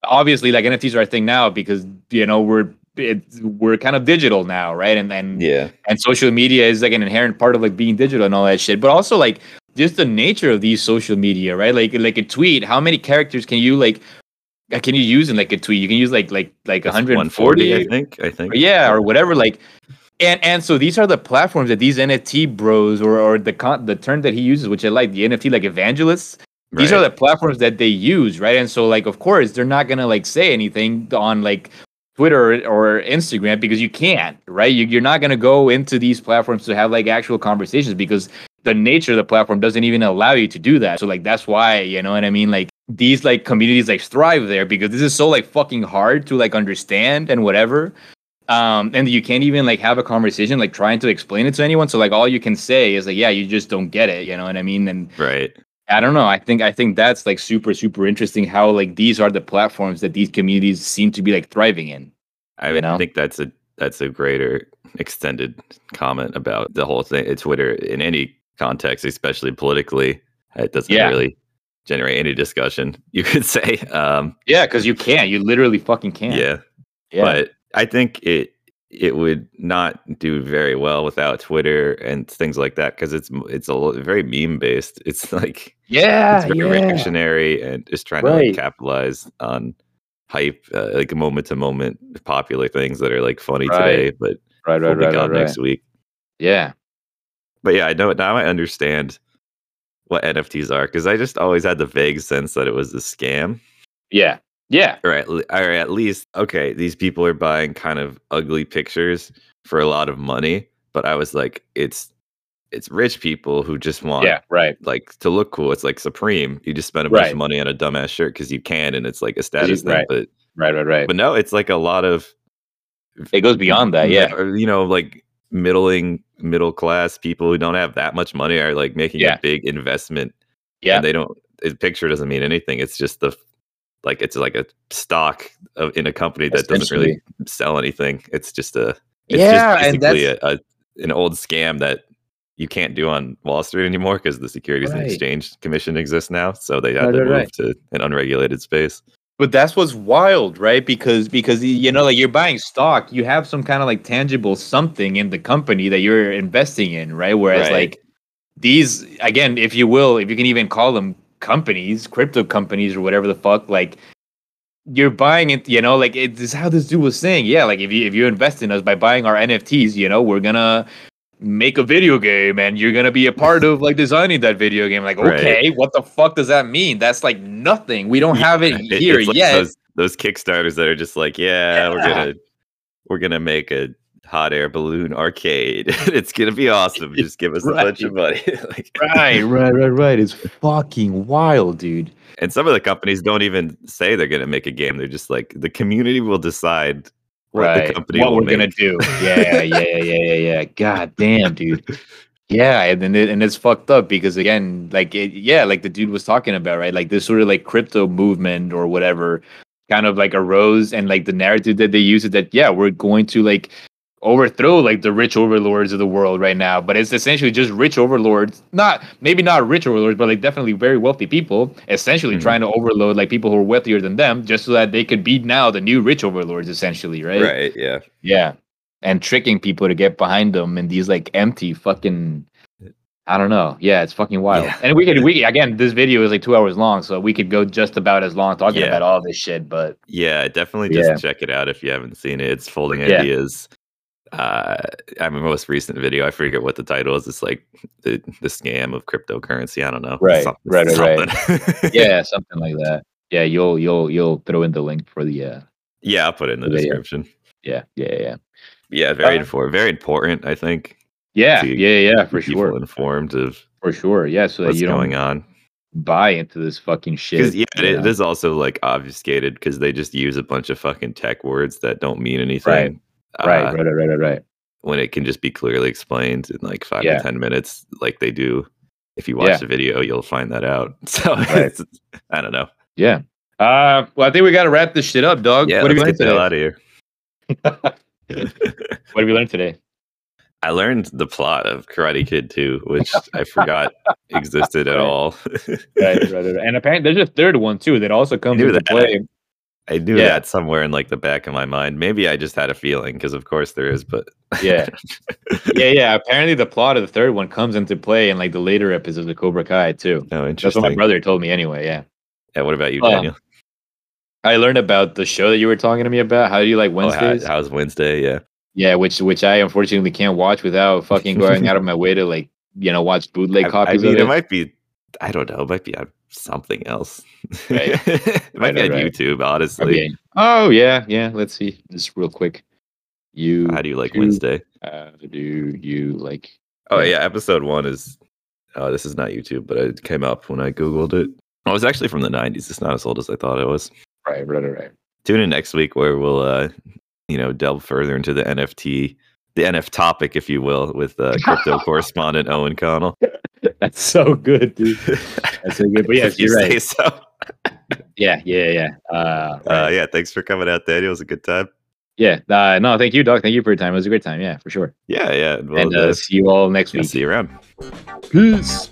Speaker 2: obviously like NFTs are a thing now because you know we're it's we're kind of digital now, right? And and
Speaker 1: Yeah.
Speaker 2: and social media is like an inherent part of like being digital and all that shit. But also like just the nature of these social media, right? Like like a tweet, how many characters can you like Uh, can you use in like a tweet? You can use like like like
Speaker 1: It's
Speaker 2: 140
Speaker 1: I think. I think.
Speaker 2: or yeah, or whatever. Like, and and so these are the platforms that these NFT bros or or the con- the term that he uses, which I like, the NFT like evangelists. These are the platforms that they use, right? And so like, of course, they're not gonna like say anything on like Twitter or Instagram because you can't, right? You, you're not gonna go into these platforms to have like actual conversations because the nature of the platform doesn't even allow you to do that. So like that's why, you know what I mean? Like these like communities like thrive there because this is so like fucking hard to like understand and whatever. Um, and you can't even like have a conversation like trying to explain it to anyone. So like all you can say is like, yeah, you just don't get it, you know what I mean? And
Speaker 1: Right.
Speaker 2: I don't know. I think I think that's like super super interesting how like these are the platforms that these communities seem to be like thriving in.
Speaker 1: I
Speaker 2: You
Speaker 1: would
Speaker 2: know?
Speaker 1: think that's a that's a greater extended comment about the whole thing. Twitter in any context, especially politically, it doesn't
Speaker 2: Yeah.
Speaker 1: really generate any discussion. You could say, um,
Speaker 2: Yeah, because you can't. You literally fucking can't.
Speaker 1: yeah,
Speaker 2: yeah.
Speaker 1: but I think it it would not do very well without Twitter and things like that because it's it's a very meme based. It's like
Speaker 2: yeah,
Speaker 1: it's very
Speaker 2: yeah.
Speaker 1: reactionary and just trying to like capitalize on hype, uh, like moment to moment popular things that are like funny
Speaker 2: Right.
Speaker 1: today, but
Speaker 2: Right, right, right, right, right.
Speaker 1: next week.
Speaker 2: Yeah,
Speaker 1: But yeah, I know it now I understand what NFTs are because I just always had the vague sense that it was a scam.
Speaker 2: yeah, yeah.
Speaker 1: or at, or at least okay these people are buying kind of ugly pictures for a lot of money but i was like it's it's rich people who just want
Speaker 2: Yeah, right.
Speaker 1: like to look cool it's like supreme you just spend a bunch
Speaker 2: Right.
Speaker 1: of money on a dumbass shirt because you can and it's like a status thing but
Speaker 2: Right, right, right.
Speaker 1: but no it's like a lot of
Speaker 2: it goes beyond that. Yeah,
Speaker 1: you know like middling middle class people who don't have that much money are like making
Speaker 2: Yeah.
Speaker 1: a big investment
Speaker 2: yeah.
Speaker 1: and they don't the picture doesn't mean anything it's just the like it's like a stock of, in a company that doesn't really sell anything it's just a it's
Speaker 2: Yeah,
Speaker 1: just basically a, a an old scam that you can't do on wall street anymore because the securities and exchange commission exists now so they had
Speaker 2: Right,
Speaker 1: to
Speaker 2: right,
Speaker 1: move
Speaker 2: right.
Speaker 1: to an unregulated space
Speaker 2: But that's what's wild, right? Because because you know, like you're buying stock, you have some kind of like tangible something in the company that you're investing in, right? Whereas
Speaker 1: Right.
Speaker 2: like these again, if you will, if you can even call them companies, crypto companies or whatever the fuck, like you're buying it, you know, like it's how this dude was saying. Yeah, like if you if you invest in us by buying our NFTs, you know, we're gonna make a video game and you're gonna be a part of like designing that video game. Like,
Speaker 1: Right.
Speaker 2: okay, what the fuck does that mean? That's like nothing. We don't have it here
Speaker 1: like
Speaker 2: yet.
Speaker 1: those, those kickstarters that are just like yeah, we're gonna we're gonna make a hot air balloon arcade it's gonna be awesome just give us a bunch of money like,
Speaker 2: Right, right, right, right. It's fucking wild, dude.
Speaker 1: And some of the companies don't even say they're to make a game. They're just like the community will decide what
Speaker 2: right.
Speaker 1: the company
Speaker 2: what we're
Speaker 1: make.
Speaker 2: gonna do. Yeah, yeah, yeah, yeah, yeah, yeah. God damn, dude. Yeah, and then it, and it's fucked up because again, like it, yeah, like the dude was talking about, right? Like this sort of like crypto movement or whatever kind of like arose and like the narrative that they use is that yeah, we're going to like overthrow like the rich overlords of the world right now but it's essentially just rich overlords not maybe not rich overlords but like definitely very wealthy people essentially
Speaker 1: Mhm.
Speaker 2: trying to overload like people who are wealthier than them just so that they could be now the new rich overlords essentially right
Speaker 1: Right. Yeah.
Speaker 2: yeah and tricking people to get behind them in these like empty fucking I don't know. Yeah, it's fucking wild.
Speaker 1: Yeah.
Speaker 2: And we could we again this video is like two hours long, so we could go just about as long talking
Speaker 1: Yeah.
Speaker 2: about all this shit. But
Speaker 1: Yeah. Definitely just
Speaker 2: Yeah.
Speaker 1: check it out if you haven't seen it. It's Folding. Ideas. Uh, I mean, most recent video. I forget what the title is. It's like the the scam of cryptocurrency. I don't know.
Speaker 2: Right,
Speaker 1: Some-
Speaker 2: right, right, right. yeah, something like that. Yeah, you'll you'll you'll throw in the link for the uh
Speaker 1: yeah. I'll put it in the description.
Speaker 2: yeah yeah yeah
Speaker 1: Yeah. Very
Speaker 2: Uh,
Speaker 1: important. Very important. I think.
Speaker 2: yeah yeah yeah for sure
Speaker 1: informed of
Speaker 2: for sure yeah so that
Speaker 1: what's
Speaker 2: you don't
Speaker 1: going on.
Speaker 2: buy into this fucking shit.
Speaker 1: Yeah, it,
Speaker 2: know?
Speaker 1: it is also like obfuscated because they just use a bunch of fucking tech words that don't mean anything.
Speaker 2: right,
Speaker 1: uh,
Speaker 2: right, right, right, right, right.
Speaker 1: When it can just be clearly explained in like five
Speaker 2: Yeah.
Speaker 1: to ten minutes, like they do. If you watch
Speaker 2: Yeah.
Speaker 1: the video, you'll find that out. So
Speaker 2: Right.
Speaker 1: I don't know.
Speaker 2: Yeah. Uh, well, I think we got to wrap this shit up, dog.
Speaker 1: Yeah,
Speaker 2: what have you learned
Speaker 1: get the hell
Speaker 2: today?
Speaker 1: out of here.
Speaker 2: What have you learned today?
Speaker 1: I learned the plot of Karate Kid 2, which I forgot existed at
Speaker 2: Right.
Speaker 1: all.
Speaker 2: Right, right, right. And apparently, there's a third one too that also comes into
Speaker 1: that.
Speaker 2: play.
Speaker 1: I knew
Speaker 2: Yeah.
Speaker 1: that somewhere in like the back of my mind. Maybe I just had a feeling because, of course, there is. But
Speaker 2: Yeah, yeah, yeah. Apparently, the plot of the third one comes into play in like the later episodes of Cobra Kai too.
Speaker 1: no, interesting.
Speaker 2: That's what my brother told me anyway. Yeah,
Speaker 1: Yeah, what about you,
Speaker 2: Um,
Speaker 1: Daniel?
Speaker 2: I learned about the show that you were talking to me about. How do you like
Speaker 1: Oh, how-
Speaker 2: Wednesdays?
Speaker 1: how's Wednesday? Yeah.
Speaker 2: yeah, which which I unfortunately can't watch without fucking going out of my way to like you know watch bootleg
Speaker 1: I, I
Speaker 2: copies
Speaker 1: mean, it
Speaker 2: it.
Speaker 1: might be. I don't know. It might be on something else.
Speaker 2: Right.
Speaker 1: it might
Speaker 2: Right,
Speaker 1: be on
Speaker 2: right.
Speaker 1: YouTube. Honestly,
Speaker 2: Okay. Oh yeah, yeah. Let's see. Just real quick. You
Speaker 1: how do you like
Speaker 2: do-
Speaker 1: Wednesday?
Speaker 2: How do you like?
Speaker 1: Oh
Speaker 2: Yeah.
Speaker 1: episode one is. Oh, this is not YouTube, but it came up when I googled it. Oh, it's actually from the '90s. It's not as old as I thought it was.
Speaker 2: Right, right, right, right.
Speaker 1: Tune in next week where we'll, uh, you know, delve further into the NFT, the NF topic, if you will, with uh, crypto correspondent Owen Connell.
Speaker 2: That's so good, dude. That's so good. But
Speaker 1: yeah, you
Speaker 2: you're
Speaker 1: say
Speaker 2: right.
Speaker 1: so.
Speaker 2: Yeah, yeah, yeah. Uh,
Speaker 1: Uh, yeah, thanks for coming out, Daniel. It was a good time.
Speaker 2: Yeah. Uh, no, thank you, dog. Thank you for your time. It was a great time. Yeah, for sure.
Speaker 1: Yeah, yeah. Well,
Speaker 2: and uh,
Speaker 1: uh,
Speaker 2: see you all next week.
Speaker 1: see you around.
Speaker 2: Peace.